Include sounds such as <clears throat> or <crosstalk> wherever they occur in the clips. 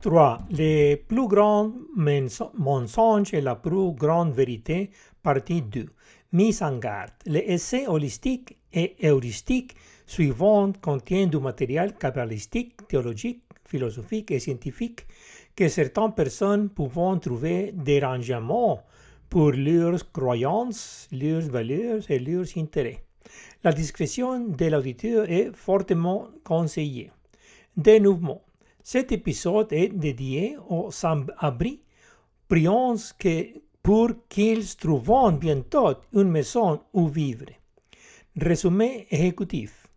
3. Les plus grands mensonges et la plus grande vérité, partie 2. Mise en garde. Les essais holistiques et heuristiques suivants contiennent du matériel cabalistique, théologique, philosophique et scientifique que certaines personnes peuvent trouver dérangeaments pour leurs croyances, leurs valeurs et leurs intérêts. La discrétion de l'auditeur est fortement conseillée. De nouveau, cet épisode est dédié aux sans-abri. Prions que pour qu'ils trouvent bientôt une maison où vivre. Résumé exécutif.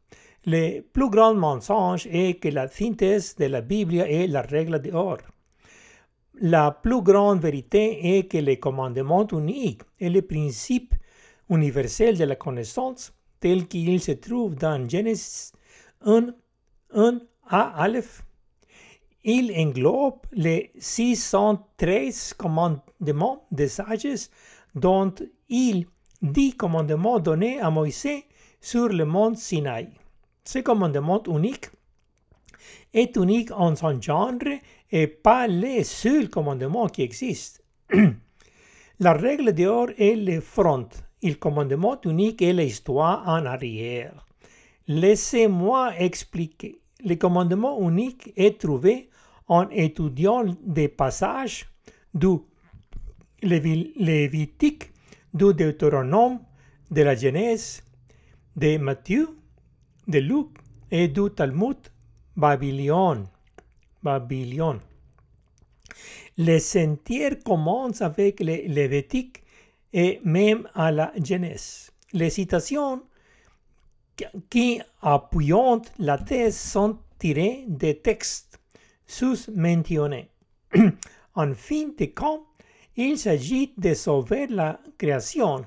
Le plus grand mensonge est que la synthèse de la Bible est la règle d'or. La plus grande vérité est que le commandement unique est le principe universel de la connaissance tel qu'il se trouve dans Genèse 1, 1 à Aleph. Il englobe les 613 commandements des sages dont il dit commandements donnés à Moïse sur le mont Sinaï. Ce commandement unique est unique en son genre et pas le seul commandement qui existe. <clears throat> la règle d'or est le front, le commandement unique est l'histoire en arrière. Laissez-moi expliquer. Le commandement unique est trouvé en étudiant des passages du Lévitique, du Deutéronome, de la Genèse, de Matthieu, de Luc et du Talmud Babylone. Les sentiers commencent avec le Lévitique et même à la Genèse. Les citations qui appuient la thèse sont tirées des textes en <clears throat> fin de compte, il s'agit de sauver la création.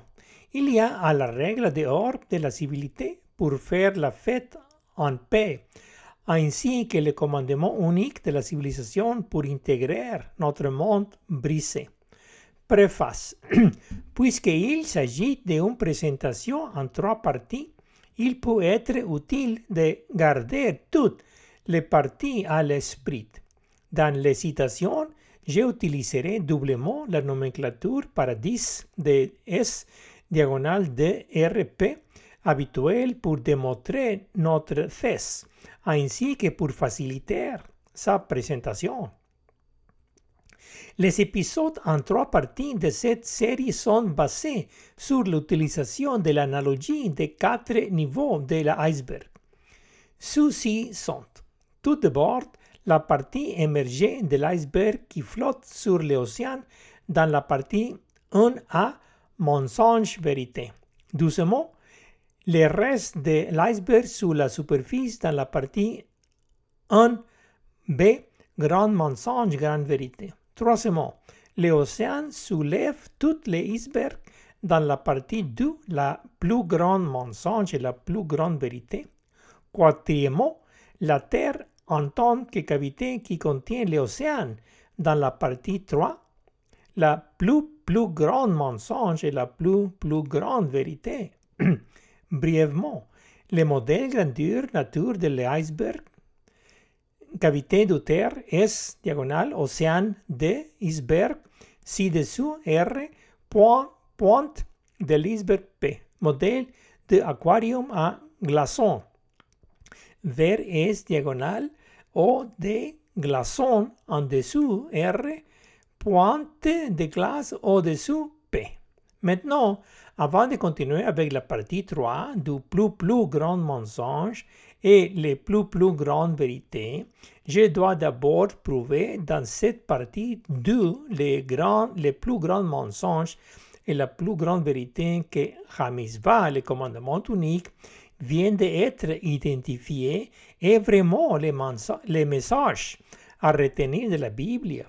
Il y a à la règle d'or de la civilité pour faire la fête en paix, ainsi que le commandement unique de la civilisation pour intégrer notre monde brisé. Préface. <clears throat> Puisqu'il s'agit d'une présentation en trois parties, il peut être utile de garder toutes les parties à l'esprit. Dans les citations, j'utiliserai doublement la nomenclature paradis de S diagonale de RP habituelle pour démontrer notre thèse, ainsi que pour faciliter sa présentation. Les épisodes en trois parties de cette série sont basés sur l'utilisation de l'analogie des quatre niveaux de l'iceberg. Ceux-ci sont tout d'abord la partie émergée de l'iceberg qui flotte sur l'océan dans la partie 1A mensonge-vérité. Doucement, le reste de l'iceberg sous la superficie dans la partie 1B grand mensonge, grande vérité. Troisièmement, l'océan soulève toutes les icebergs dans la partie 2, la plus grande mensonge et la plus grande vérité. Quatrièmement, la Terre en tant que cavité qui contient l'océan dans la partie 3, la plus, plus grande mensonge et la plus, plus grande vérité. <clears throat> Brièvement, le modèle grandeur nature de l'iceberg cavité de terre S diagonale océan D iceberg ci-dessous R point, pointe de l'iceberg P. Modèle de aquarium à glaçons. Vers S diagonale O de glaçons en dessous R pointe de glace au-dessous P. Maintenant, avant de continuer avec la partie 3 du plus plus grand mensonge et les plus plus grandes vérités, je dois d'abord prouver dans cette partie 2 les, grands, les plus grands mensonges et la plus grande vérité que Hamisva, le commandement unique, vient d'être identifié et vraiment les, les messages à retenir de la Bible.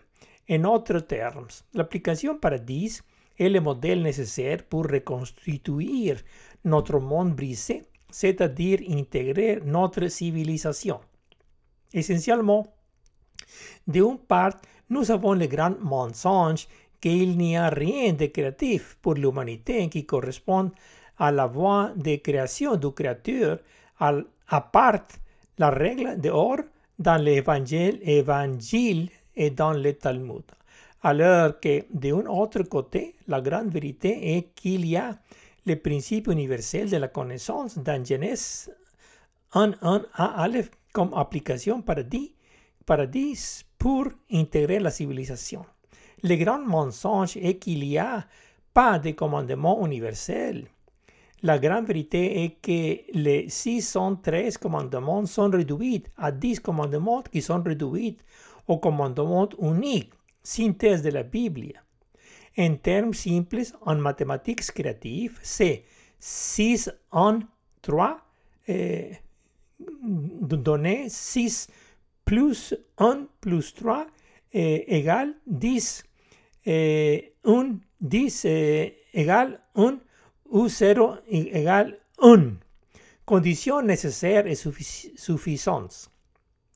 En autres termes, l'application Paradis est le modèle nécessaire pour reconstituer notre monde brisé c'est-à-dire intégrer notre civilisation. Essentiellement, d'une part, nous avons le grand mensonge qu'il n'y a rien de créatif pour l'humanité qui correspond à la voie de création du Créateur, à part la règle d'or dans l'évangile évangile et dans le Talmud. Alors que d'un autre côté, la grande vérité est qu'il y a le principe universel de la connaissance dans Genèse 1.1 à Aleph comme application paradis, paradis pour intégrer la civilisation. Le grand mensonge est qu'il n'y a pas de commandement universel. La grande vérité est que les 613 commandements sont réduits à 10 commandements qui sont réduits au commandement unique, synthèse de la Bible. En termes simples, en mathématiques créatives, c'est 6 en 3 euh, donné 6 plus 1 plus 3 euh, égale 10. Euh, 1, 10 euh, égale 1 ou 0 égale 1. Conditions nécessaires et suffisantes.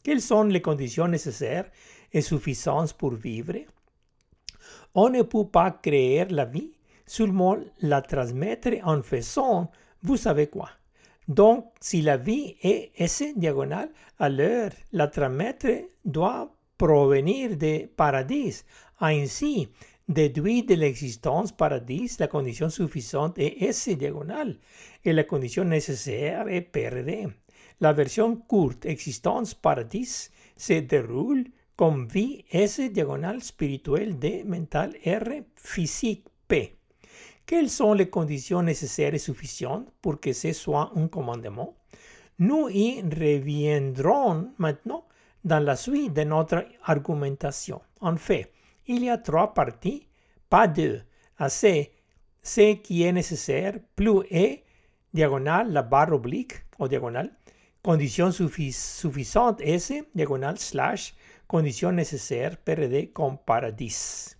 Quelles sont les conditions nécessaires et suffisantes pour vivre? On ne peut pas créer la vie, seulement la transmettre en faisant, vous savez quoi. Donc, si la vie est S diagonale, alors la transmettre doit provenir de paradis. Ainsi, déduit de l'existence paradis, la condition suffisante est S diagonale et la condition nécessaire est PRD. La version courte existence paradis se déroule comme vie S diagonale spirituelle D mental R physique P. Quelles sont les conditions nécessaires et suffisantes pour que ce soit un commandement Nous y reviendrons maintenant dans la suite de notre argumentation. En fait, il y a trois parties, pas deux. Assez ce qui est nécessaire, plus E, diagonale, la barre oblique ou diagonale, condition suffisante S, diagonale, slash, condition nécessaire, PRD comme paradis.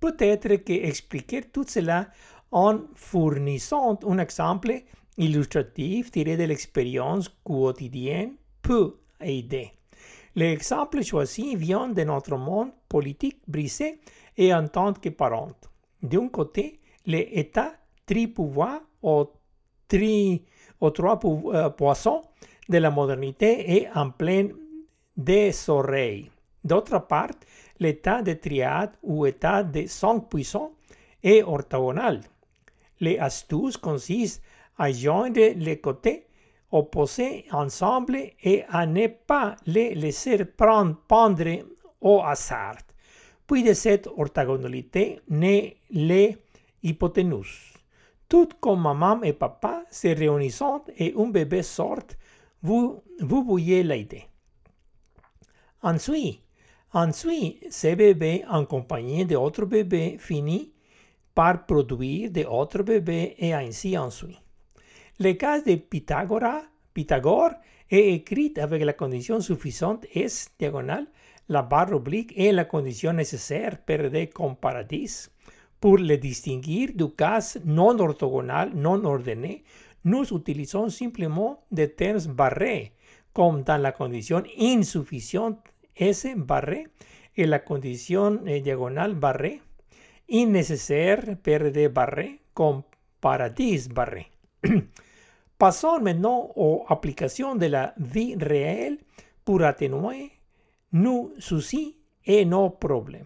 Peut-être que expliquer tout cela en fournissant un exemple illustratif tiré de l'expérience quotidienne peut aider. L'exemple choisi vient de notre monde politique brisé et en tant que parent. D'un côté, l'État tripouvoir aux, tri, aux trois euh, poissons de la modernité est en plein désoreille. D'autre part, l'état de triade ou état de cinq puissants est orthogonal. Les astuces consistent à joindre les côtés opposés ensemble et à ne pas les laisser prendre, pendre au hasard. Puis de cette orthogonalité naît les hypoténuse. Tout comme maman et papa se réunissent et un bébé sort, vous, vous voyez l'idée. Ensuite, ensuite, ce bébé en compagnie d'autres bébés finit par produire d'autres bébés et ainsi ensuite. Le cas de Pythagore, Pythagore est écrit avec la condition suffisante S diagonale, la barre oblique et la condition nécessaire PRD paradis. Pour le distinguer du cas non orthogonal non ordonné, nous utilisons simplement des termes barrés, comme dans la condition insuffisante S barré et la condition eh, diagonale barré, innécessaire PRD barré, comme paradis <clears throat> barré. Passons maintenant aux applications de la vie réelle pour atténuer nos soucis et nos problèmes.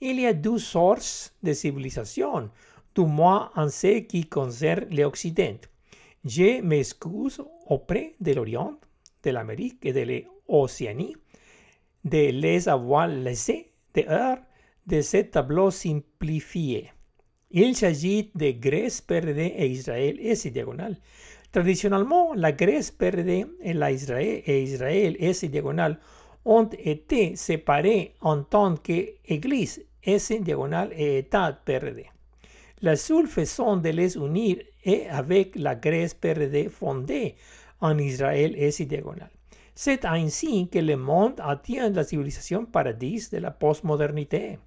Il y a deux sources de civilisation, du moins en ce qui concerne l'Occident. Je m'excuse auprès de l'Orient, de l'Amérique et de l'Océanie de les avoir laissés dehors de ce tableau simplifié. Il s'agit de Grèce PRD et Israël S diagonale. Traditionnellement, la Grèce PRD et l'Israël et Israël S diagonale ont été séparés en tant qu'Église S diagonale et État PRD. La seule façon de les unir est avec la Grèce PRD fondée en Israël S diagonale. C'est ainsi que le monde atteint la civilisation paradis de la postmodernité.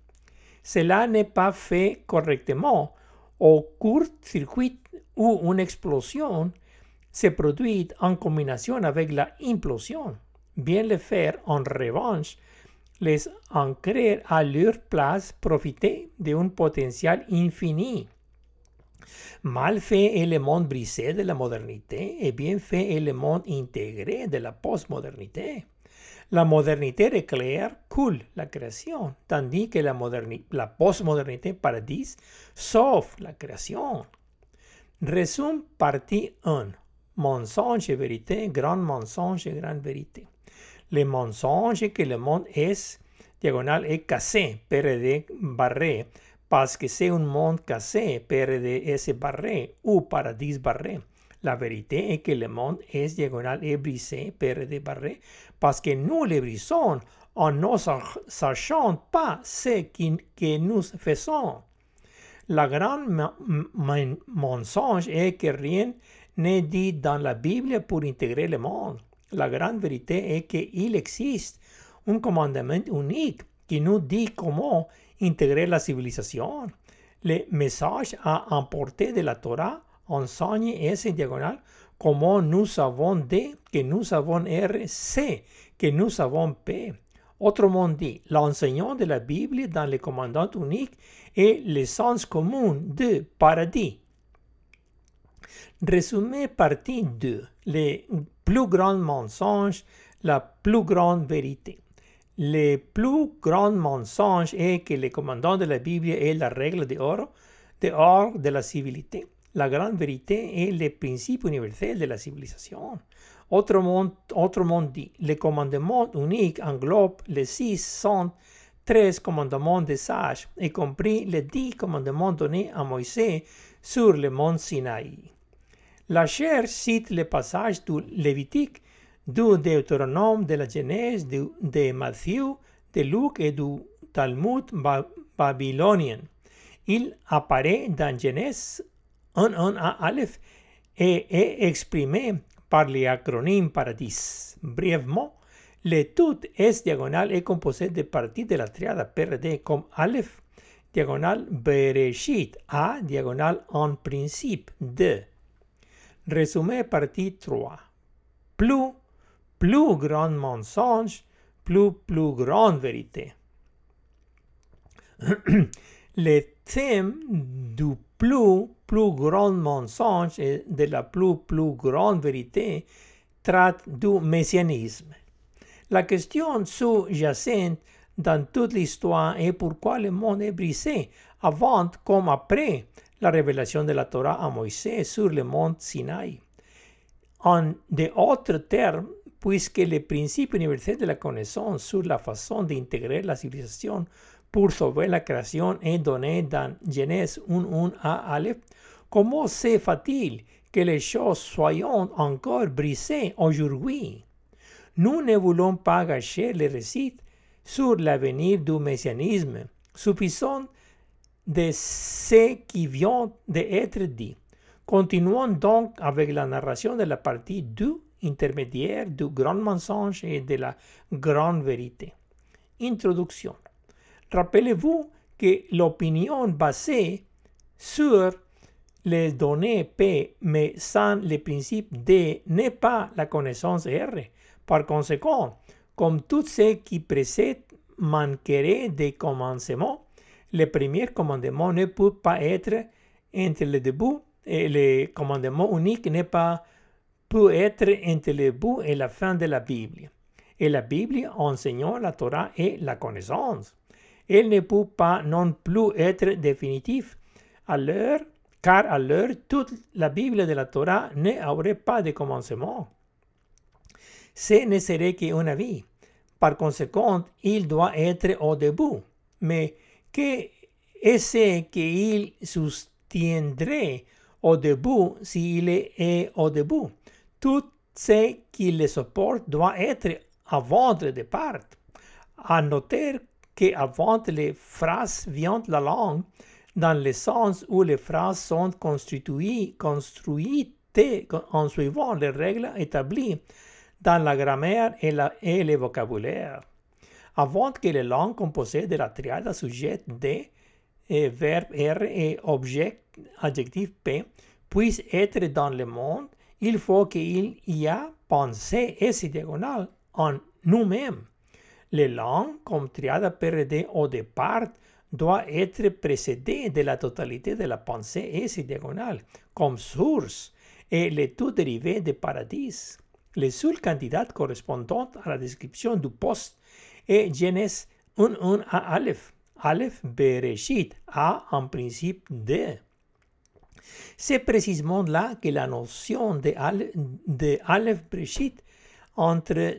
Cela n'est pas fait correctement. Au court-circuit ou une explosion se produit en combinaison avec la implosion. Bien le faire en revanche les ancrer à leur place profiter d'un potentiel infini. Mal fait est le monde brisé de la modernité et bien fait est le monde intégré de la postmodernité. La modernité éclaire coule la création, tandis que la, la postmodernité paradis sauve la création. Résume partie 1. Mensonge et vérité, grand mensonge et grande vérité. Le mensonge que le monde est, diagonal, est cassé, PRD barré, parce que c'est un monde cassé, PRD est barré, ou paradis barré. La vérité est que le monde est diagonal et brisé, PRD barré, parce que nous les brisons en ne sachant pas ce que nous faisons. La grande mensonge est que rien n'est dit dans la Bible pour intégrer le monde. La grande vérité est qu'il existe un commandement unique qui nous dit comment intégrer la civilisation. Le message à emporter de la Torah enseigne ese diagonal comment nous savons D, que nous savons R, C, que nous savons P. Autrement dit, l'enseignant de la Bible dans le commandant unique est le sens commun de paradis. Résumé partie 2. Les plus grands mensonges, la plus grande vérité. Le plus grand mensonge est que le commandant de la Bible est la règle de oro, de de la civilité. La grande vérité est le principe universel de la civilisation. Autrement, autrement dit, le commandement unique englobe les 613 commandements des sages, y compris les 10 commandements donnés à Moïse sur le mont Sinaï. La chair cite les passages du Lévitique, du Deutéronome, de la Genèse, de, de Matthieu, de Luc et du Talmud babylonien. Il apparaît dans Genèse 1, 1 à Aleph et est exprimé par l'acronyme Paradis. Brièvement, le tout S diagonal est composé de parties de la triade PRD comme Aleph, diagonal Bereshit, A, diagonal en principe, 2. Résumé partie 3. Plus, plus grand mensonge, plus, plus grande vérité. <clears throat> le thème du plus, plus grand mensonge et de la plus, plus grande vérité traite du messianisme. La question sous-jacente dans toute l'histoire est pourquoi le monde est brisé avant comme après la révélation de la Torah à Moïse sur le mont Sinaï. En d'autres termes, puisque le principe universel de la connaissance sur la façon d'intégrer la civilisation pour sauver la création est donné dans Genèse 1.1 à Aleph, comment se fait-il que les choses soient encore brisées aujourd'hui Nous ne voulons pas gâcher les récits sur l'avenir du messianisme, suffisant de ce qui vient d'être dit. Continuons donc avec la narration de la partie du intermédiaire du grand mensonge et de la grande vérité. Introduction. Rappelez-vous que l'opinion basée sur les données P mais sans le principe D n'est pas la connaissance R. Par conséquent, comme tout ce qui précède manquerait de commencement, le premier commandement ne peut pas être entre le début et le commandement unique pas peut être entre le début et la fin de la Bible. Et la Bible enseignant la Torah et la connaissance. Elle ne peut pas non plus être définitive. L'heure, car l'heure, toute la Bible de la Torah n'aurait pas de commencement. Ce ne serait qu'un avis. Par conséquent, il doit être au début. Mais que est-ce qu'il soutiendrait au début s'il est au début? Tout ce qui le supporte doit être avant le départ. À noter qu'avant les phrases vient la langue, dans le sens où les phrases sont construites, construites en suivant les règles établies dans la grammaire et le vocabulaire avant que les langues composées de la triade sujet D, verbe R et objet adjectif P puissent être dans le monde, il faut qu'il y ait pensée et diagonale en nous-mêmes. Les langues, comme triade PRD au départ, doivent être précédées de la totalité de la pensée et diagonale comme source et le tout dérivé de paradis. Les seuls candidats correspondant à la description du poste est Genèse 1.1 à Aleph. Aleph Bereshit a en principe D. C'est précisément là que la notion de, de Aleph Bereshit entre,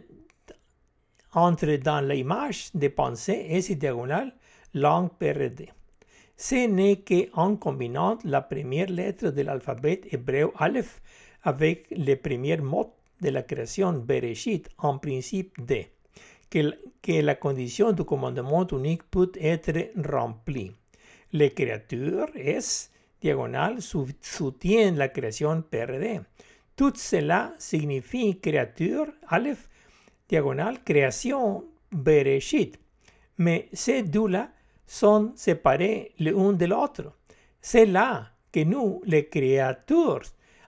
entre dans l'image de pensée S diagonale langue PRD. Ce n'est qu'en combinant la première lettre de l'alphabet hébreu Aleph avec les premières mots de la création Bereshit en principe D que, la condition du commandement unique peut être remplie. Les créatures S diagonale soutiennent la création PRD. Tout cela signifie créature, Aleph, diagonale, création, Bereshit. Mais ces deux-là sont séparés l'un de l'autre. C'est là que nous, les créatures,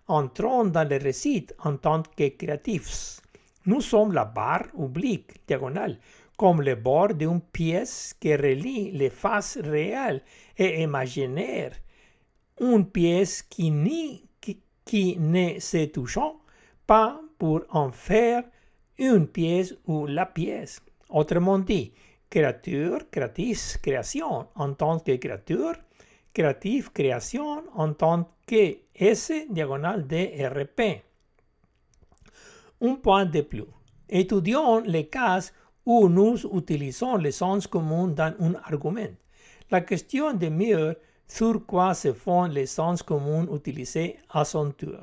entrons dans le récit en tant que créatifs. Nous sommes la barre oblique, diagonale, comme le bord d'une pièce qui relie les faces réelles et imaginaires. Une pièce qui, ni, qui, qui ne se touche pas pour en faire une pièce ou la pièce. Autrement dit, créature, créatrice, création en tant que créature, créatif, création en tant que S diagonale DRP. Un point de plus. Étudions les cas où nous utilisons le sens commun dans un argument. La question demeure sur quoi se font les sens communs utilisés à son tour.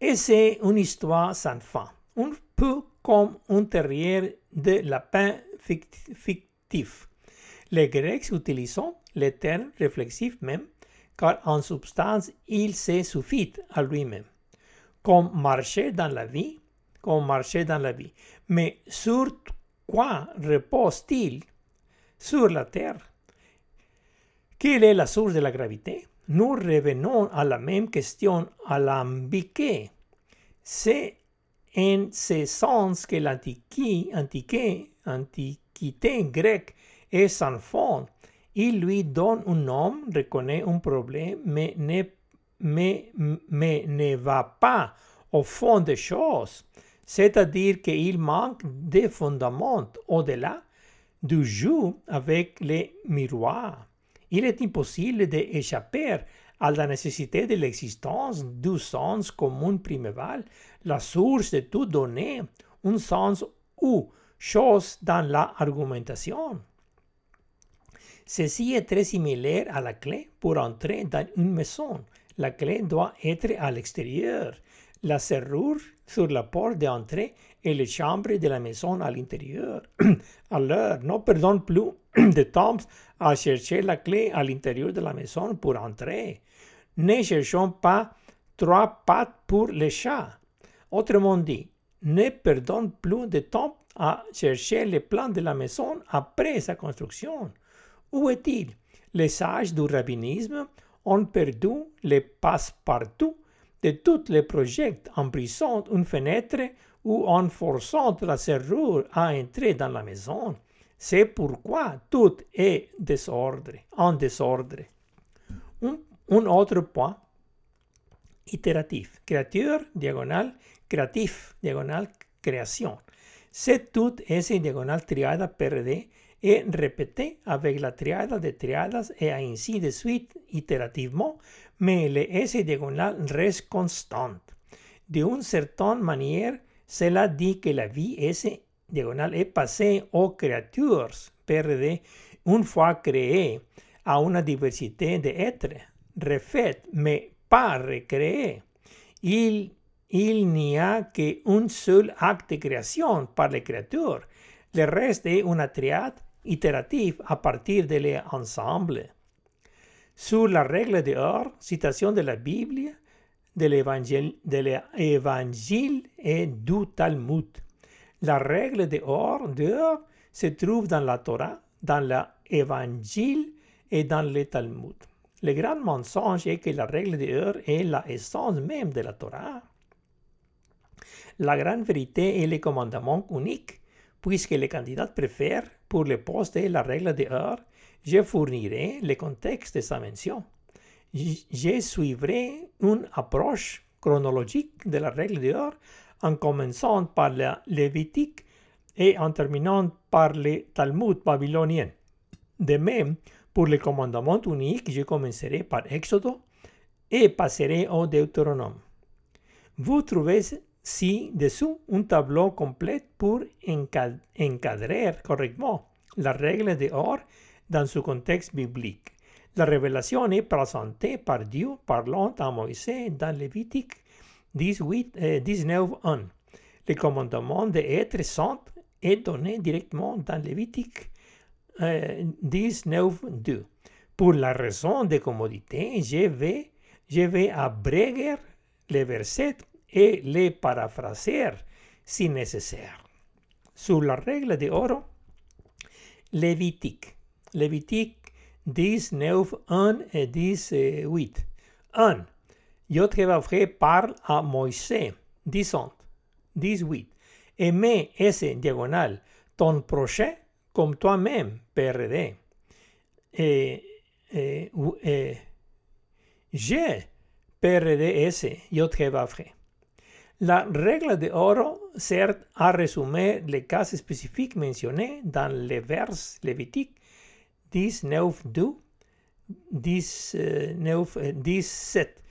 Et c'est une histoire sans fin, un peu comme un terrier de lapin fictif. Les Grecs utilisent le terme réflexif même, car en substance il se suffit à lui-même. Comme marcher dans la vie, comme marcher dans la vie. Mais sur quoi repose-t-il? Sur la Terre. Quelle est la source de la gravité? Nous revenons à la même question alambiquée. C'est en ce sens que l'antiquité antiquité grecque est sans fond. Il lui donne un nom, reconnaît un problème, mais ne, mais, ne va pas au fond des choses c'est-à-dire qu'il manque des fondements au-delà du jeu avec les miroirs. Il est impossible d'échapper à la nécessité de l'existence du sens commun priméval, la source de toute donnée, un sens ou chose dans l'argumentation. Ceci est très similaire à la clé pour entrer dans une maison. La clé doit être à l'extérieur la serrure sur la porte d'entrée et les chambres de la maison à l'intérieur. <clears throat> Alors, ne perdons plus <clears throat> de temps à chercher la clé à l'intérieur de la maison pour entrer. Ne cherchons pas trois pattes pour les chats. Autrement dit, ne perdons plus de temps à chercher les plans de la maison après sa construction. Où est-il? Les sages du rabbinisme ont perdu les passe-partout de tous les projets en brisant une fenêtre ou en forçant la serrure à entrer dans la maison. C'est pourquoi tout est désordre, en désordre. Un, autre point itératif. Créature, diagonale, créatif, diagonale, création. C'est tout S diagonale triade PRD et répété avec la triade de triades et ainsi de suite itérativement mais le S diagonal reste constante. De une certaine manière, cela dit que la vie S diagonale est passée aux créatures PRD une fois créées à une diversité d'êtres, refaite mais pas recréée. Il, il n'y a qu'un seul acte de création par les créatures. Le reste est une triade itérative à partir de l'ensemble sur la règle de or, citation de la Bible, de l'évangile et du Talmud. La règle de or, se trouve dans la Torah, dans l'évangile et dans le Talmud. Le grand mensonge est que la règle de est la essence même de la Torah. La grande vérité est le commandement unique, puisque le candidat préfère pour le poste de la règle de je fournirai le contexte de sa mention. Je suivrai une approche chronologique de la règle d'or en commençant par la Lévitique et en terminant par le Talmud babylonien. De même, pour le commandement unique, je commencerai par Exode et passerai au Deutéronome. Vous trouvez ci-dessous un tableau complet pour encadrer correctement la règle de or dans ce contexte biblique. La révélation est présentée par Dieu parlant à Moïse dans Lévitique 18, eh, 19.1. Le commandement d'être saint est donné directement dans Lévitique eh, 19.2. Pour la raison de commodité, je vais, je vais abréger les versets et les paraphraser si nécessaire. Sur la règle de oro, Lévitique. Lévitique 19, 1 et 18. 1. Yod-Hé parle à Moïse, disant, 18. Aimez ese diagonal, ton prochain comme toi-même, PRD. Et, et, et, je, PRDS, Yod-Hé La règle de oro sert à résumer les cas spécifiques mentionnés dans les vers lévitiques 19, 2, 19, 17.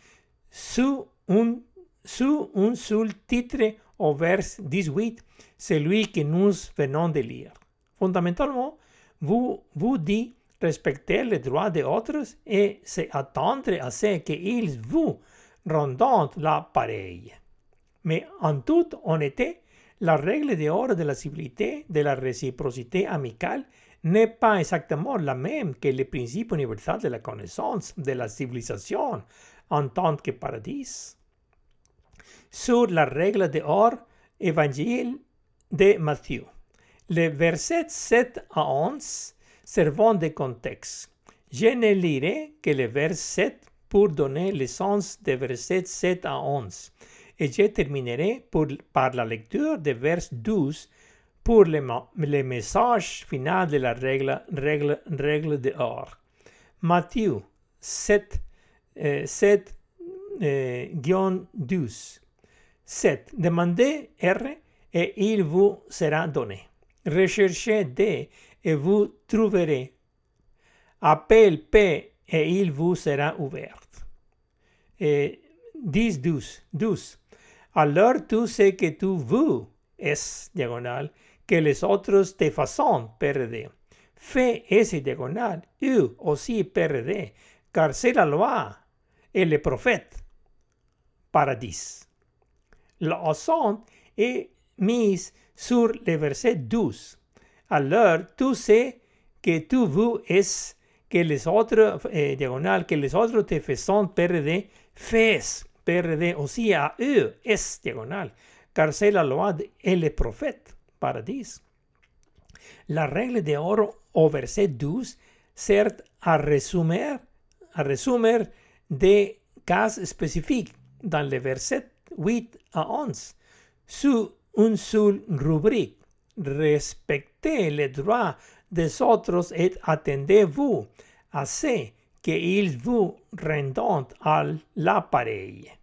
Sous un, sous un seul titre au vers 18, celui que nous venons de lire. Fondamentalement, vous vous dites respecter les droits des autres et s'attendre à ce qu'ils vous rendent l'appareil. Mais en toute honnêteté, la règle d'or de la civilité, de la réciprocité amicale, n'est pas exactement la même que le principe universel de la connaissance de la civilisation en tant que paradis. Sur la règle d'or, évangile de Matthieu. Les versets 7 à 11 servent de contexte. Je ne lirai que le verset 7 pour donner le sens des versets 7 à 11 et je terminerai pour, par la lecture des vers 12 pour le, le, message final de la règle, règle, règle de or. Matthieu 7, euh, 7 euh, 12. 7. Demandez R et il vous sera donné. Recherchez D et vous trouverez. Appel P et il vous sera ouvert. Et 10, 12. 12. Alors tout ce que tu veux es diagonal que les autres te façon perdre. Fais ese diagonal, eux aussi perdre, car c'est la loi et le prophète. Paradis. L'accent est mise sur le verset 12. Alors, tu sais que tu veux es que les autres, eh, diagonal, que les autres te faisons perdre, fais perdre aussi à eux, es diagonal, car c'est la loi et le prophète. Paradis. La règle de oro au verset 12 sert à résumer, à résumer des cas spécifiques dans les versets 8 à 11 sous une seule rubrique. Respectez les droits des autres et attendez-vous à ce qu'ils vous rendent à l'appareil.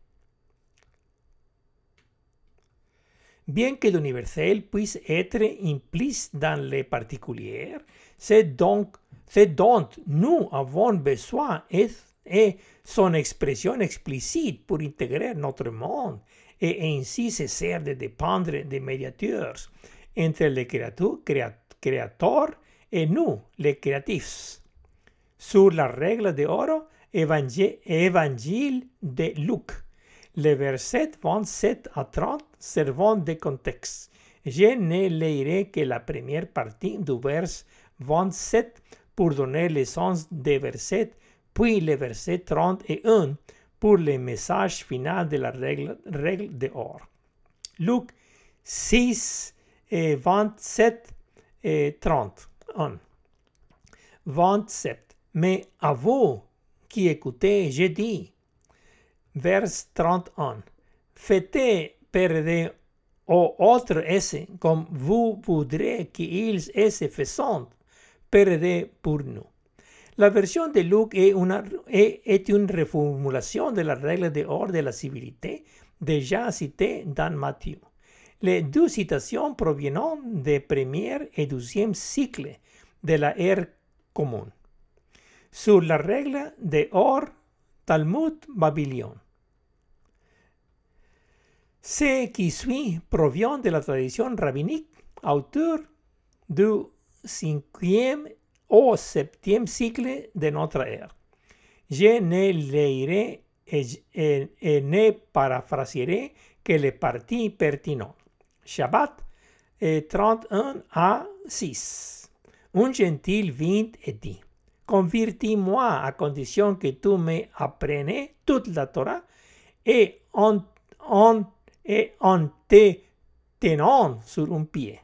Bien que l'universel puisse être implicite dans les particuliers, c'est donc ce dont nous avons besoin et, et son expression explicite pour intégrer notre monde et ainsi cesser de dépendre des médiateurs entre les créateurs et nous, les créatifs. Sur la règle de oro, évangile de Luc. Les versets 27 à 30 servent de contexte. Je ne lirai que la première partie du vers 27 pour donner le sens des versets, puis le verset 31 pour le message final de la règle, règle de. Luc 6, 27 et 30. 27. Mais à vous qui écoutez, je dis, vers 31, faites perdre aux autres esse comme vous voudrez qu'ils se fassent perdre pour nous. La version de Luc est une, est, est une reformulation de la règle de or de la civilité déjà citée dans Matthieu. Les deux citations proviennent des premier et deuxième cycles de la ère commune. Sur la règle de or, Talmud Babylon. Ce qui suit provient de la tradition rabbinique, auteur du 5e au 7e cycle de notre ère. Je ne lirai et, ne paraphraserai que les parties pertinentes. Shabbat eh, 31 à 6. Un gentil vint et dit, Convertis-moi à condition que tu me apprennes toute la Torah et en, et en te tenant sur un pied.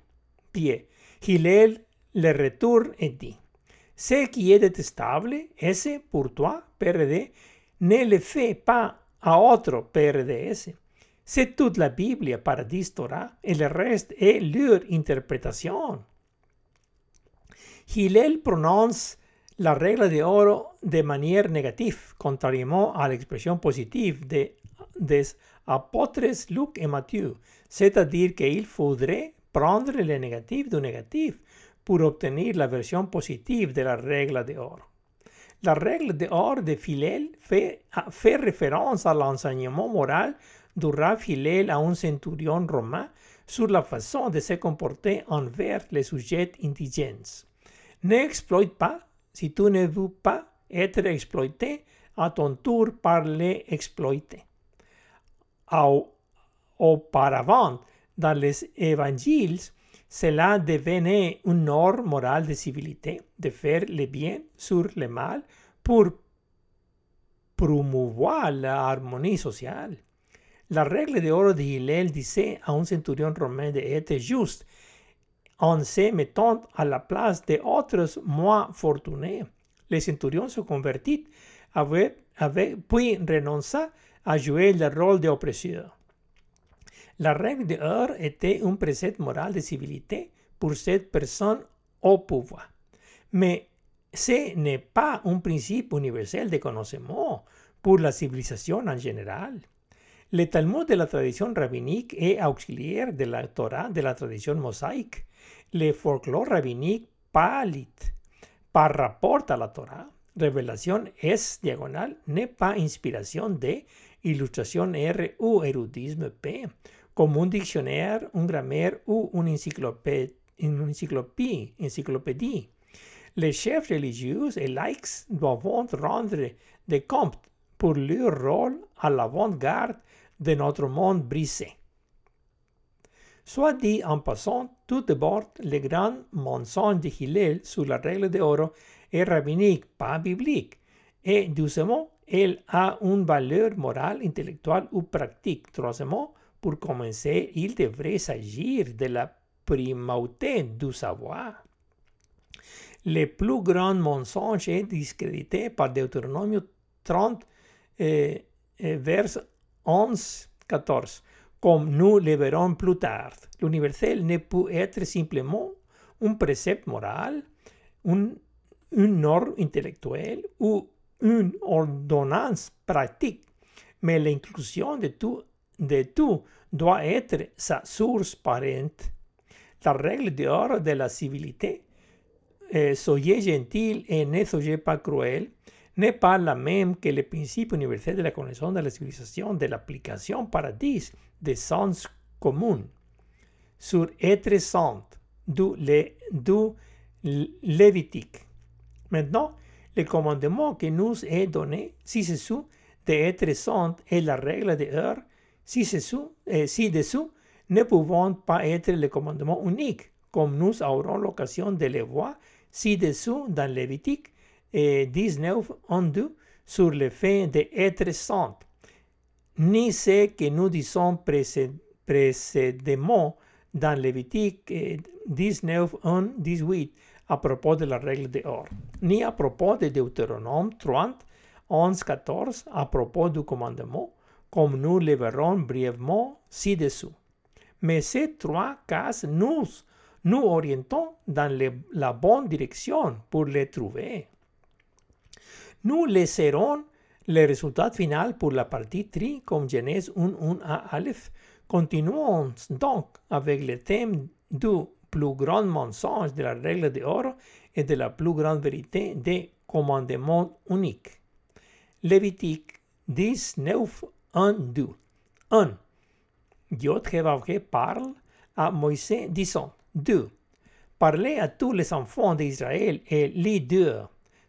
pied. Hillel le retourne et dit, Ce qui est détestable, ese pour toi, PRD, ne le fais pas à autre PRDS. C'est toute la Bible Paradis Torah et le reste est leur interprétation. Hillel prononce la règle de oro de manière négative, contrairement à l'expression positive de, des apôtres Luc et Matthieu, c'est-à-dire qu'il faudrait prendre le négatif du négatif pour obtenir la version positive de la règle de oro. La règle de or de Hillel fait, fait référence à l'enseignement moral du Rav Hillel à un centurion romain sur la façon de se comporter envers les sujets indigents. N'exploite pas si tu ne veux pas être exploité à ton tour par les exploités. Auparavant, dans les évangiles, cela devenait une norme morale de civilité, de faire le bien sur le mal pour promouvoir la harmonie sociale. La règle de oro de Hillel disait à un centurion romain d'être juste en se mettant à la place de autres moins fortunés. Le centurion se convertit avait, avait, puis renonça à jouer le rôle d'oppresseur. La règle de or était un précepte moral de civilité pour cette personne au pouvoir. Mais ce n'est pas un principe universel de connaissement pour la civilisation en général. Le Talmud de la tradition rabbinique est auxiliaire de la Torah de la tradition mosaïque. Le folklore rabbinique pâlit par rapport à la Torah. Révélation S diagonal n'est pas inspiration D, illustration R ou érudisme P comme un dictionnaire, un grammaire ou une encyclopédie. Les chefs religieux et laïcs doivent rendre des comptes pour leur rôle à l'avant-garde de notre monde brisé. Soit dit en passant, tout d'abord, le grand mensonge de Hillel sur la règle de oro est rabbinique, pas biblique, et deuxièmement, elle a une valeur morale, intellectuelle ou pratique. Troisièmement, pour commencer, il devrait s'agir de la primauté du savoir. Le plus grand mensonge est discrédité par Deutéronome 30, eh, eh, vers 11, 14. Comme nous le verrons plus tard, l'universel ne peut être simplement un précepte moral, un, une norme intellectuelle ou une ordonnance pratique, mais l'inclusion de tout de tout doit être sa source parente. La règle d'or de la civilité, eh, soyez gentil et ne soyez pas cruel, n'est pas la même que le principe universel de la connaissance de la civilisation de l'application paradis de sens commun sur être saint du, le, Lévitique. Maintenant, le commandement que nous est donné, si c'est sous d'être saint est la règle de heure ci-dessous, eh, ci-dessous ne pouvant pas être le commandement unique, comme nous aurons l'occasion de le voir ci-dessous dans Lévitique eh, 19, 2 sur le fait d'être saint, ni ce que nous disons précédemment dans Lévitique 19, 1, 18 à propos de la règle de or, ni à propos de Deutéronome 30, 11, 14 à propos du commandement, comme nous le verrons brièvement ci-dessous. Mais ces trois cas nous, nous orientons dans la bonne direction pour les trouver. Nous laisserons le résultat final pour la partie 3 comme Genèse 1, 1 à Aleph, Continuons donc avec le thème du plus grand mensonge de la règle d'or et de la plus grande vérité des commandements uniques. Lévitique 19, 1, 2. 1. Dieu parle à Moïse disant 2. Parlez à tous les enfants d'Israël et les deux.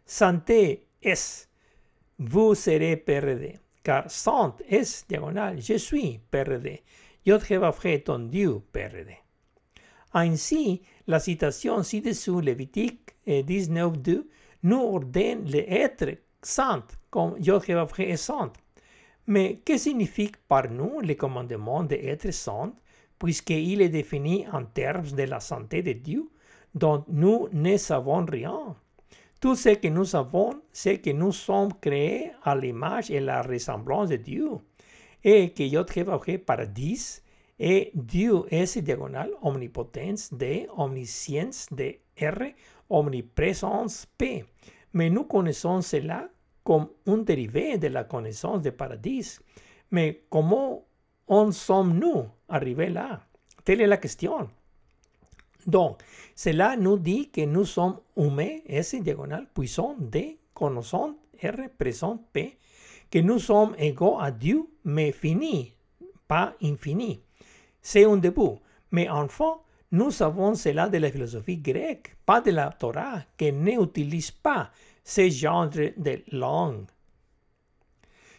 Santé est, vous serez perdus. Car sant est diagonal, je suis perdu. Dieu Jéhovah ton Dieu perdu. Ainsi, la citation ci-dessous, Lévitique 19.2, nous ordonne d'être saint, comme Dieu Jéhovah est saint. Mais que signifie par nous le commandement d'être saint, puisqu'il est défini en termes de la santé de Dieu, dont nous ne savons rien? Tout ce que nous savons, c'est que nous sommes créés à l'image et la ressemblance de Dieu, et que Jéhovah paradis et Dieu est diagonal omnipotence D, omniscience de R, omniprésence P. Mais nous connaissons cela comme un dérivé de la connaissance de paradis. Mais comment en sommes-nous arrivés là Telle est la question. Donc, cela nous dit que nous sommes humains, S diagonal, puissant D, R, présent P, que nous sommes égaux à Dieu, mais finis, pas infinis. C'est un début. Mais enfin, nous savons cela de la philosophie grecque, pas de la Torah, qui n'utilise pas ce genre de langue.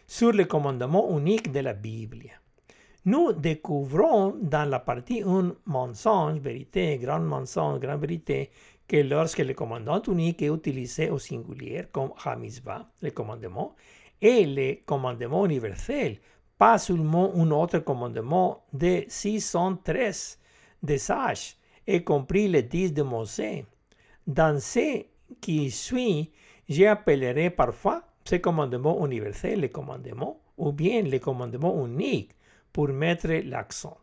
Sur le commandement unique de la Bible. Nous découvrons dans la partie un mensonge, vérité, grand mensonge, grande vérité, que lorsque le commandement unique est utilisé au singulier comme Hamizvah, le commandement, et le commandement universel, pas seulement un autre commandement de 613 des sages, y compris les 10 de Moïse. Dans ce qui suit, j'appellerai parfois ce commandement universel le commandement ou bien le commandement unique pour mettre l'accent.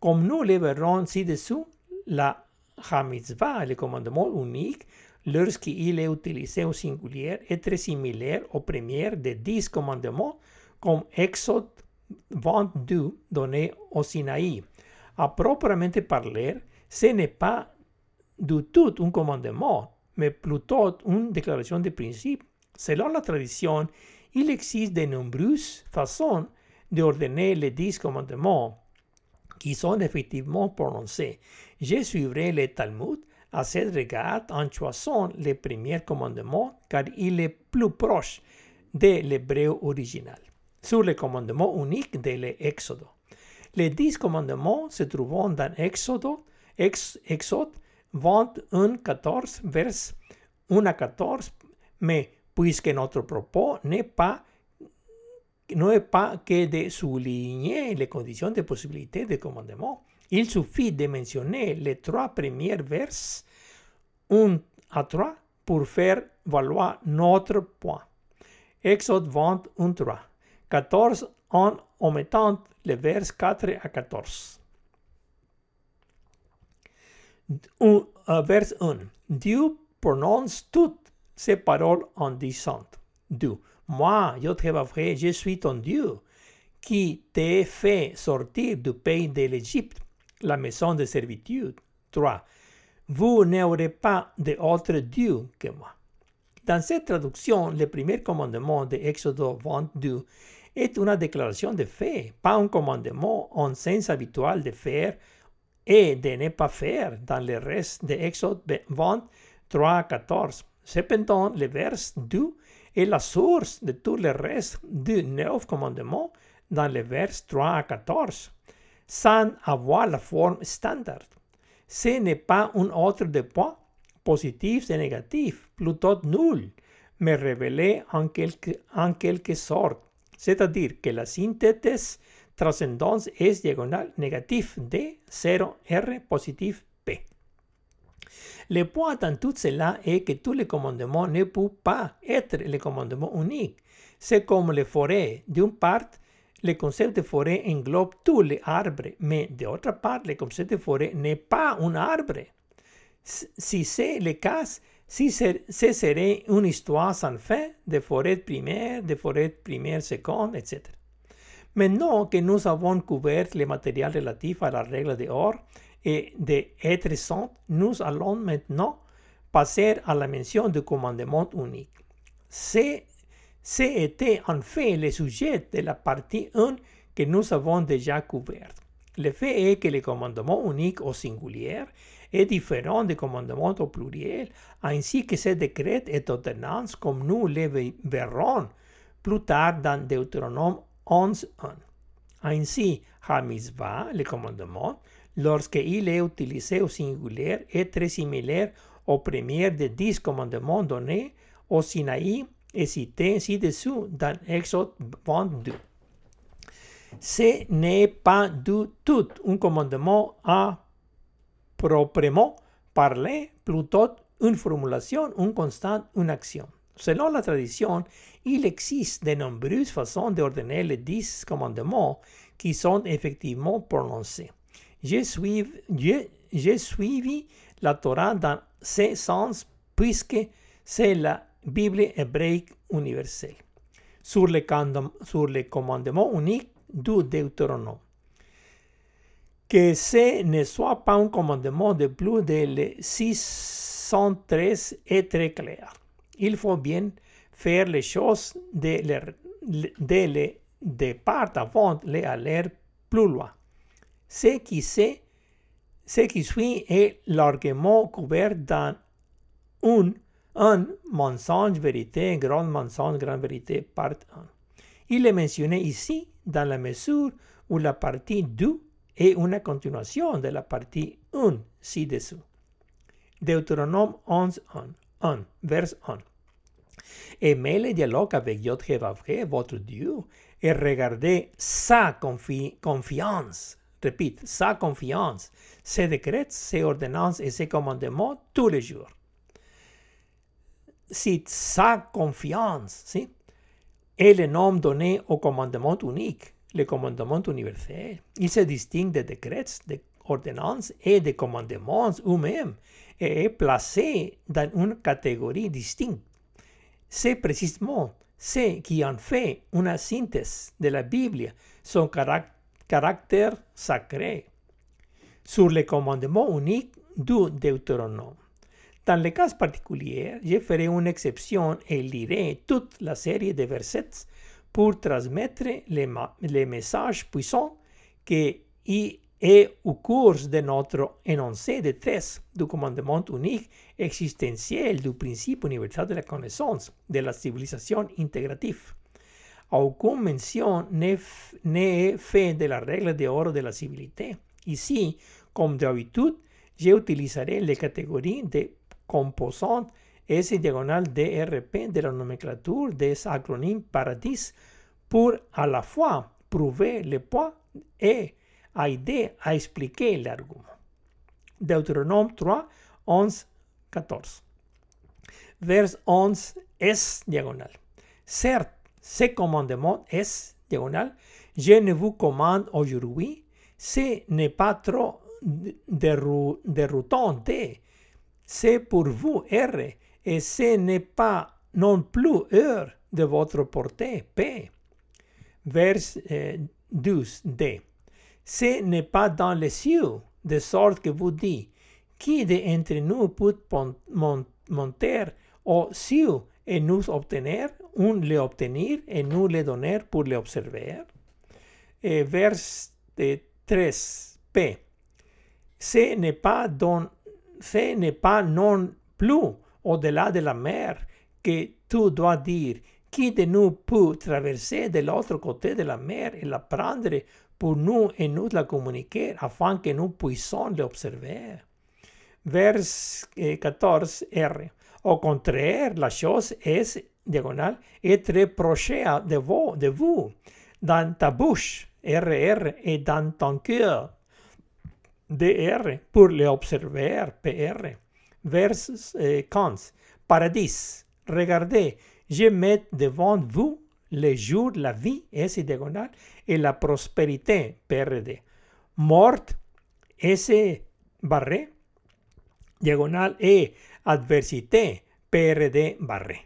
Comme nous le verrons ci-dessous, la Hamitzvah, le commandement unique, lorsqu'il est utilisé au singulier, est très similaire au premier des dix commandements comme Exode 22 donné au Sinaï. À proprement parler, ce n'est pas du tout un commandement, mais plutôt une déclaration de principe. Selon la tradition, il existe de nombreuses façons d'ordonner les dix commandements qui sont effectivement prononcés. Je suivrai le Talmud à cette regard en choisissant le premier commandement car il est plus proche de l'hébreu original sur le commandement unique de l'Exode. Les dix commandements se trouvent dans Exode, ex, Exode 21, 14, vers 1 à 14, mais puisque notre propos n'est pas pas que de souligner les conditions de possibilité de commandement. Il suffit de mentionner les trois premiers vers 1 à 3 pour faire valoir notre point. Exode 21, 3. 14 en omettant les vers 4 à 14. Un, uh, vers 1. Dieu prononce toutes ces paroles en disant 2. Moi, Yod-Hé-Vav-Hé, je suis ton Dieu, qui t'ai fait sortir du pays de l'Égypte, la maison de servitude. 3. Vous n'aurez pas d'autre Dieu que moi. Dans cette traduction, le premier commandement de Exode 22 est une déclaration de fait, pas un commandement en sens habituel de faire et de ne pas faire dans le reste de Exode 23 à 14. Cependant, le vers 2 est la source de tout le reste du neuf commandement dans le vers 3 à 14, sans avoir la forme standard. Ce n'est pas un autre de points positifs et négatifs, plutôt nul, mais révélé en quelque, en quelque sorte c'est-à-dire que la synthèse transcendance est diagonale négatif D, 0, R, positif P. Le point dans tout cela est que tous les commandements ne peuvent pas être les commandements uniques. C'est comme les forêts. D'une part, le concept de forêt englobe tous les arbres, mais d'autre part, le concept de forêt n'est pas un arbre. Si c'est le cas, si ce serait une histoire sans fin de forêt primaire, de forêt primaire seconde, etc. Maintenant que nous avons couvert les matériels relatifs à la règle de or et de être saint, nous allons maintenant passer à la mention du commandement unique. C'était en fait le sujet de la partie 1 que nous avons déjà couvert. Le fait est que le commandement unique au singulier est différent du commandement au pluriel, ainsi que ses décrets et ordonnances comme nous les verrons plus tard dans Deutéronome 11.1. Ainsi, Hamizvah, le commandement, lorsqu'il est utilisé au singulier, est très similaire au premier des dix commandements donnés au Sinaï et cités ci-dessous dans Exode 22. Ce n'est pas du tout un commandement à proprement parler, plutôt une formulation, une constante, une action. Selon la tradition, il existe de nombreuses façons d'ordonner les dix commandements qui sont effectivement prononcés. J'ai suivi, la Torah dans ce sens puisque c'est la Bible hébraïque universelle. Sur le, sur le commandement unique du Deutéronome. Que ce ne soit pas un commandement de plus de 613 est très clair. Il faut bien faire les choses de, le, de, le, de part avant de aller plus loin. Ce qui, c'est, ce qui suit est l'argument couvert dans un, un mensonge vérité, grand mensonge, grande vérité, part 1. Il est mentionné ici dans la mesure où la partie 2 est une continuation de la partie 1 ci-dessous. Deutéronome 11, 1, 1, verse 1. Aimez le dialogue avec Yod-Hé votre Dieu, et regardez sa confi confiance. Répète, sa confiance, ses décrets, ses ordonnances et ses commandements tous les jours. Si sa confiance, ¿sí? est le nom donné au commandement unique, le commandement universel. Il se distingue des décrets, des ordonnances et des commandements eux-mêmes et est placé dans une catégorie distincte. C'est précisément ce qui en fait une synthèse de la Bible, son caractère sacré. Sur le commandement unique du Deutéronome. Dans le cas particulier, je ferai une exception et lirai toute la série de versets pour transmettre les, les messages puissants qui est au cours de notre énoncé de thèse du commandement unique existentiel du principe universel de la connaissance de la civilisation intégrative. Aucune mention n'est faite de la règle d'or de la civilité. Ici, comme d'habitude, j'utiliserai les catégories de composante S diagonal DRP de la nomenclature des acronymes Paradis pour à la fois prouver le poids et aider à expliquer l'argument. Deutéronome 3, 11, 14. Vers 11 S diagonal. Certes, ce commandement S diagonal, je ne vous commande aujourd'hui, ce n'est pas trop déroutant c'est pour vous R, et ce n'est pas non plus heure de votre portée P. Vers 12 euh, D. Ce n'est pas dans les cieux, de sorte que vous dites, qui de entre nous peut monter au cieux et nous obtenir, un le obtenir et nous le donner pour l'observer. Et vers 13 P. Ce n'est pas ce n'est pas non plus au-delà de la mer que tu dois dire qui de nous peut traverser de l'autre côté de la mer et la prendre pour nous et nous la communiquer afin que nous puissions l'observer. Vers 14 R. Au contraire, la chose est diagonale est très proche de vous, de vous, dans ta bouche, RR, et dans ton cœur, DR pour le observer, PR. Vers eh, Kant. Paradis. Regardez, je mets devant vous le jour, la vie, S diagonale, et la prospérité, PRD. Mort, S barré, diagonal, et adversité, PRD barré.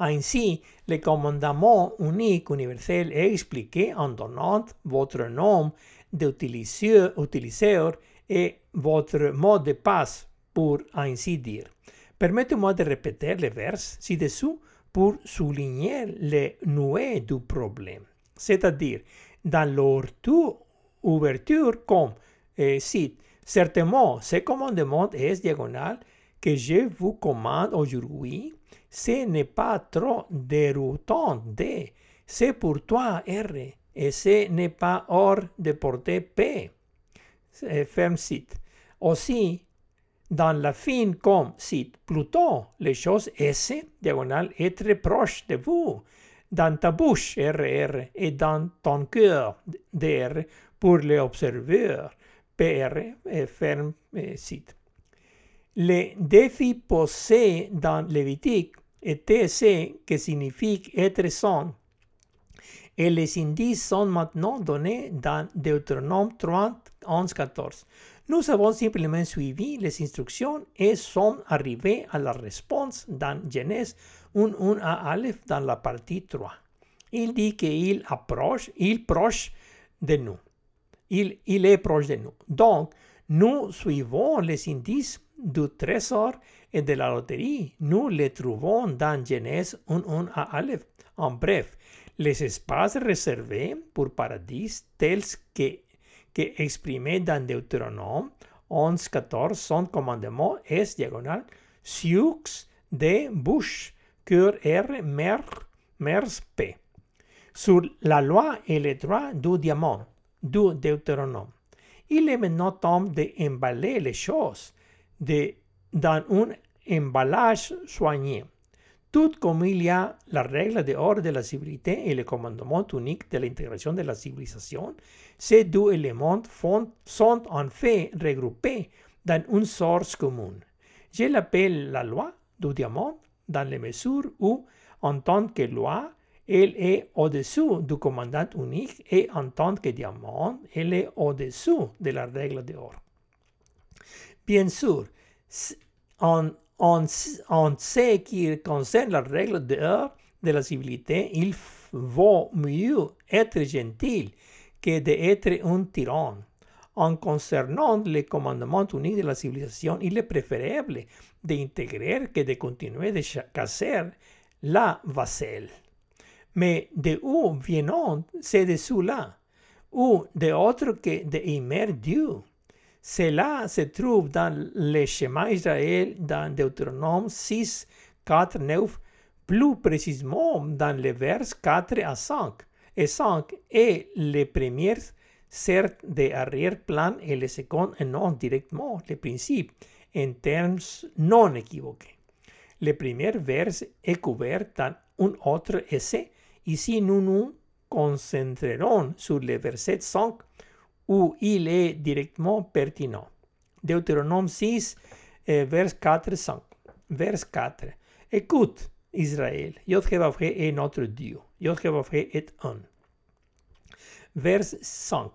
Ainsi, le commandement unique universel est expliqué en donnant votre nom d'utilisateur et votre mot de passe, pour ainsi dire. Permettez-moi de répéter les vers ci-dessous pour souligner les nuées du problème. C'est-à-dire, dans l'ouverture comme eh, cite, certainement, ce commandement est diagonal que je vous commande aujourd'hui, ce n'est pas trop déroutant D. C'est pour toi R et ce n'est pas hors de portée P. Ferme cite. Aussi, dans la fin comme cite plutôt les choses S, diagonale, est proche de vous, dans ta bouche, RR, et dans ton cœur, DR, pour les observeurs, PR, et ferme cite. Les défis posés dans Lévitique étaient ce que signifie être son, et les indices sont maintenant donnés dans Deutéronome 30, 11, 14. Nous avons simplement suivi les instructions et sommes arrivés à la réponse dans Genèse 1, 1 à Aleph dans la partie 3. Il dit qu'il approche, il proche de nous. Il, il est proche de nous. Donc, nous suivons les indices du trésor et de la loterie. Nous les trouvons dans Genèse 1, 1 à Aleph. En bref, les espaces réservés pour paradis tels que, que exprimés dans Deutéronome 11, 14 sont commandements S diagonal, Sioux de Bush, cœur R, mer, mers P. Sur la loi et les droits du diamant, du Deutéronome. Il est maintenant temps d'emballer les choses de, dans un emballage soigné. Tout comme il y a la règle de or de la civilité et le commandement unique de l'intégration de la civilisation, ces deux éléments sont en fait regroupés dans une source commune. Je l'appelle la loi du diamant dans les mesures où, en tant que loi, elle est au-dessous du commandant unique et en tant que diamant, elle est au-dessous de la règle de or. Bien sûr, en en, ce qui concerne la règle d'or de la civilité, il vaut mieux être gentil que d'être un tyran. En concernant le commandement unique de la civilisation, il est préférable d'intégrer que de continuer de casser la vasselle. Mais de où viennent ces dessous-là? Ou de autre que de Dieu? Cela se trouve dans le schéma Israël dans Deutéronome 6, 4, 9, plus précisément dans les vers 4 à 5. Et 5 est le premier certes de arrière-plan et le second annonce directement le principe en termes non équivoqués. Le premier vers est couvert dans un autre essai. Ici, nous nous concentrerons sur le verset 5 où il est directement pertinent. Deutéronome 6, eh, vers 4, 5. Vers 4. Écoute, Israël, Yod est notre Dieu. Yod est un. Vers 5.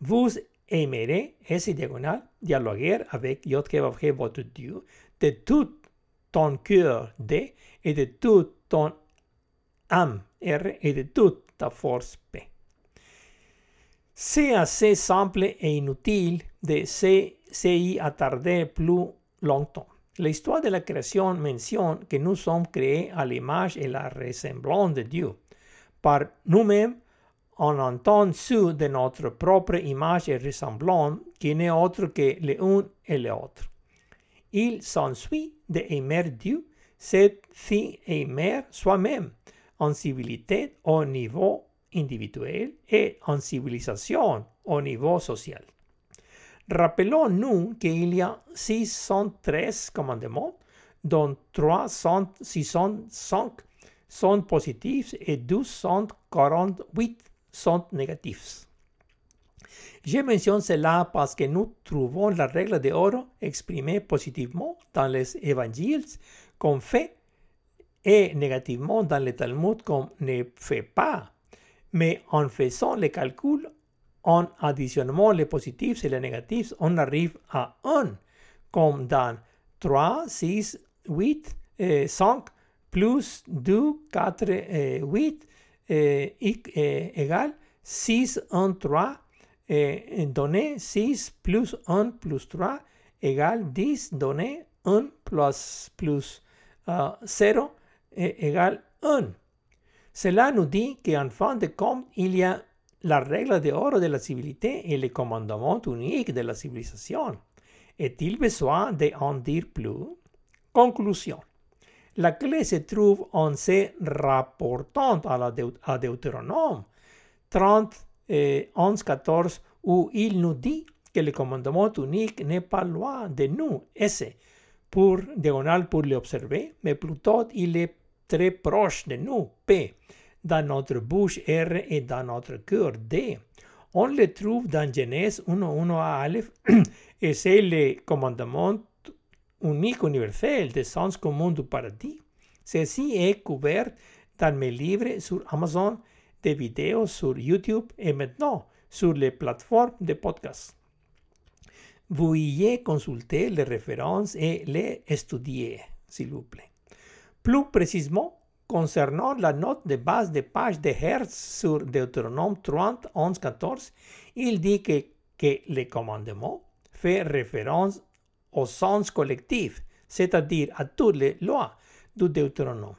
Vous aimerez, et diagonal, dialoguer avec Yod votre Dieu, de tout ton cœur, D, et de toute ton âme, R, et de toute ta force, P. C'est assez simple et inutile de s'y attarder plus longtemps. L'histoire de la création mentionne que nous sommes créés à l'image et la ressemblance de Dieu. Par nous-mêmes, en entend su de notre propre image et ressemblance qui n'est autre que l'un et l'autre. Il s'ensuit d'aimer Dieu, c'est aimer soi-même en civilité au niveau individuel et en civilisation au niveau social. Rappelons-nous qu'il y a 613 commandements, dont 365 sont positifs et 248 sont négatifs. Je mentionne cela parce que nous trouvons la règle de oro exprimée positivement dans les évangiles comme fait et négativement dans le Talmud comme ne fait pas mais en faisant les calculs, en additionnant les positifs et les négatifs, on arrive à 1, comme dans 3, 6, 8, 5, plus 2, 4, 8 égale 6, 1, 3. donné 6 plus 1 plus 3 égale 10. Donné 1 plus, plus 0 égale 1. Cela nous dit qu'en fin de compte, il y a la règle de oro de la civilité et le commandement unique de la civilisation. Est-il besoin d'en dire plus? Conclusion. La clé se trouve en se rapportant à, la Deutéronome 30, 11, 14, où il nous dit que le commandement unique n'est pas loin de nous, S, pour diagonale pour l'observer, mais plutôt il est très proche de nous, P, dans notre bouche, R, et dans notre cœur, D. On le trouve dans Genèse 1, 1 à Aleph, <clears throat> et c'est le commandement unique universel de sens commun du paradis. Ceci est couvert dans mes livres sur Amazon, des vidéos sur YouTube et maintenant sur les plateformes de podcast. Vous y consulter les références et les étudier, s'il vous plaît. Plus précisément, concernant la note de base de page de Hertz sur Deutéronome 30, 11, 14, il dit que, que le commandement fait référence au sens collectif, c'est-à-dire à toutes les lois du Deutéronome.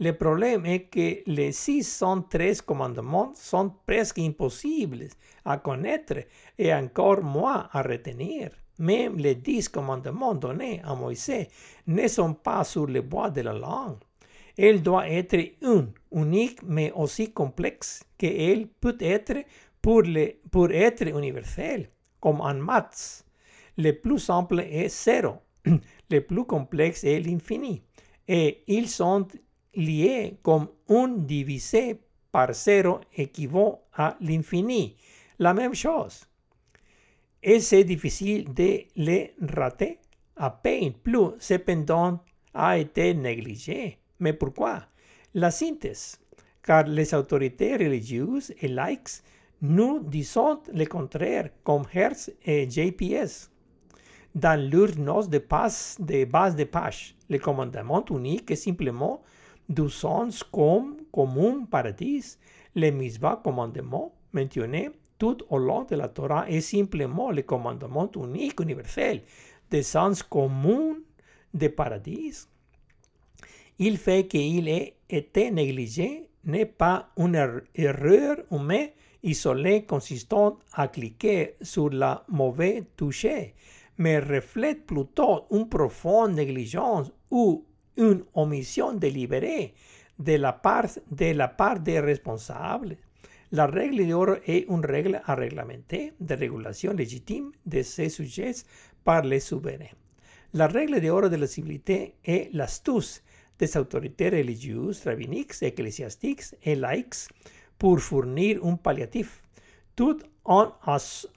Le problème est que les 613 commandements sont presque impossibles à connaître et encore moins à retenir. Même les 10 commandements donnés à Moïse ne sont pas sur le bois de la langue. Elle doit être une, unique, mais aussi complexe qu'elle peut être pour, pour être universelle, comme en maths. Le plus simple est zéro. <clears throat> Le plus complexe est l'infini. Et ils sont liés comme un divisé par zéro équivaut à l'infini. La même chose. Et c'est difficile de les rater. À peine plus, cependant, a été négligé. Mais pourquoi La synthèse. Car les autorités religieuses et laïques nous disent le contraire, comme Hertz et JPS dans leurs notes de, passe, de base de page. Le commandement unique est simplement du sens comme commun paradis. Le misva commandement mentionné tout au long de la Torah est simplement le commandement unique universel de sens commun de paradis. Il fait qu'il ait été négligé n'est pas une er-, erreur humaine isolée consistant à cliquer sur la mauvaise touche mais reflète plutôt une profonde négligence ou une omission délibérée de la part, de la part des responsables. La règle d'or est une règle à réglementer de régulation légitime de ces sujets par les souverains. La règle d'or de la civilité est l'astuce des autorités religieuses, rabbiniques, ecclésiastiques et laïques pour fournir un palliatif, tout en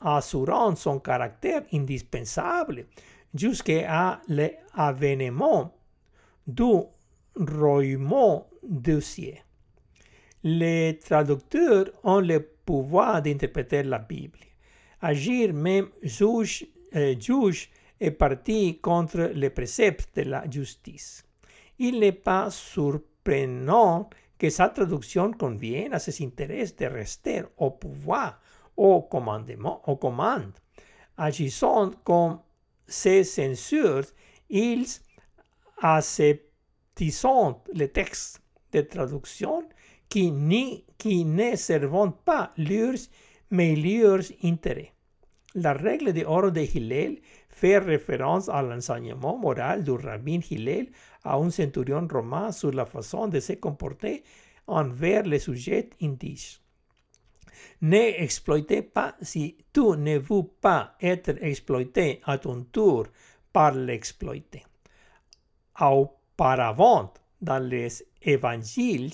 assurant son caractère indispensable jusqu'à l'avènement du royaume du. Les traducteurs ont le pouvoir d'interpréter la Bible. Agir même juge, euh, juge et parti contre les préceptes de la justice. Il n'est pas surprenant que sa traduction convienne à ses intérêts de rester au pouvoir au commandement, au commande. Agissant comme ces censures, ils acceptent les textes de traduction qui, ni, qui ne servent pas leurs, mais leurs intérêts. La règle de de Hillel fait référence à l'enseignement moral du rabbin Hillel à un centurion romain sur la façon de se comporter envers les sujets indiges. Ne exploitez pas si tu ne veux pas être exploité à ton tour par l'exploité. Auparavant, dans les évangiles,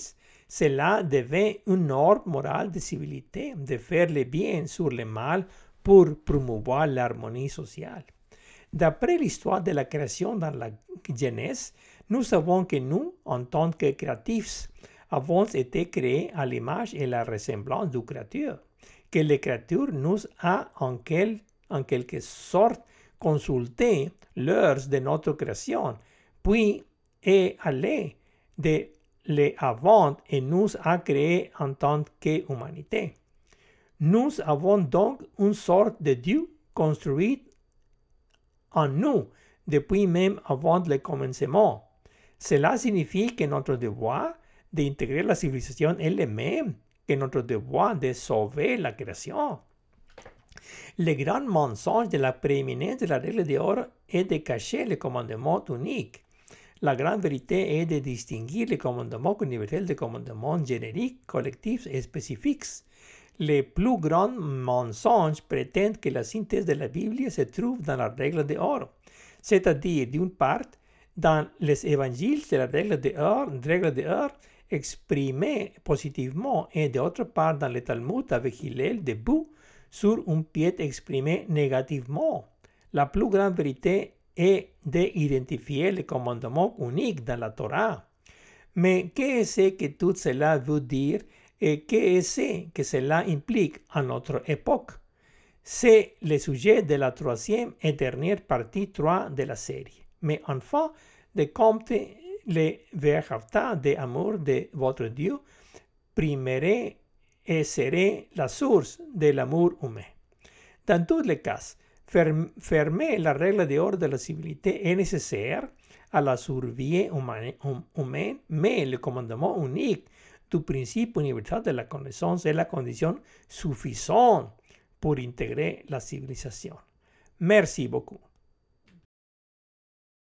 cela devait une norme morale de civilité, de faire le bien sur le mal pour promouvoir l'harmonie sociale. D'après l'histoire de la création dans la Genèse, nous savons que nous, en tant que créatifs, avons été créés à l'image et la ressemblance du Créateur, que le Créateur nous a en, en quelque sorte consulté l'heure de notre création, puis est allé de l'avant et nous a créés en tant qu'humanité. Nous avons donc une sorte de Dieu construit en nous depuis même avant le commencement. Cela signifie que notre devoir d'intégrer la civilisation est le même que notre devoir de sauver la création. Le grand mensonge de la prééminence de la règle d'or est de cacher le commandement unique. La grande vérité est de distinguer le commandement universel des commandements génériques, collectifs et spécifiques. Le plus grand mensonge prétend que la synthèse de la Bible se trouve dans la règle d'or, c'est-à-dire d'une part dans les évangiles de la règle d'or, règle d'or exprimée positivement et d'autre part dans le Talmud avec Hillel debout sur un pied exprimé négativement. La plus grande vérité est d'identifier le commandement unique dans la Torah. Mais qu'est-ce que tout cela veut dire et qu'est-ce que cela implique à notre époque? C'est le sujet de la troisième et dernière partie 3 de la série. Mais enfin, de compter les verhafta de amour de votre Dieu, primerait et serait la source de l'amour humain. Dans tous les cas, fermer la règle d'or de la civilité nécessaire à la survie humaine, mais le commandement unique du principe universel de la connaissance est la condition suffisante pour intégrer la civilisation. Merci beaucoup.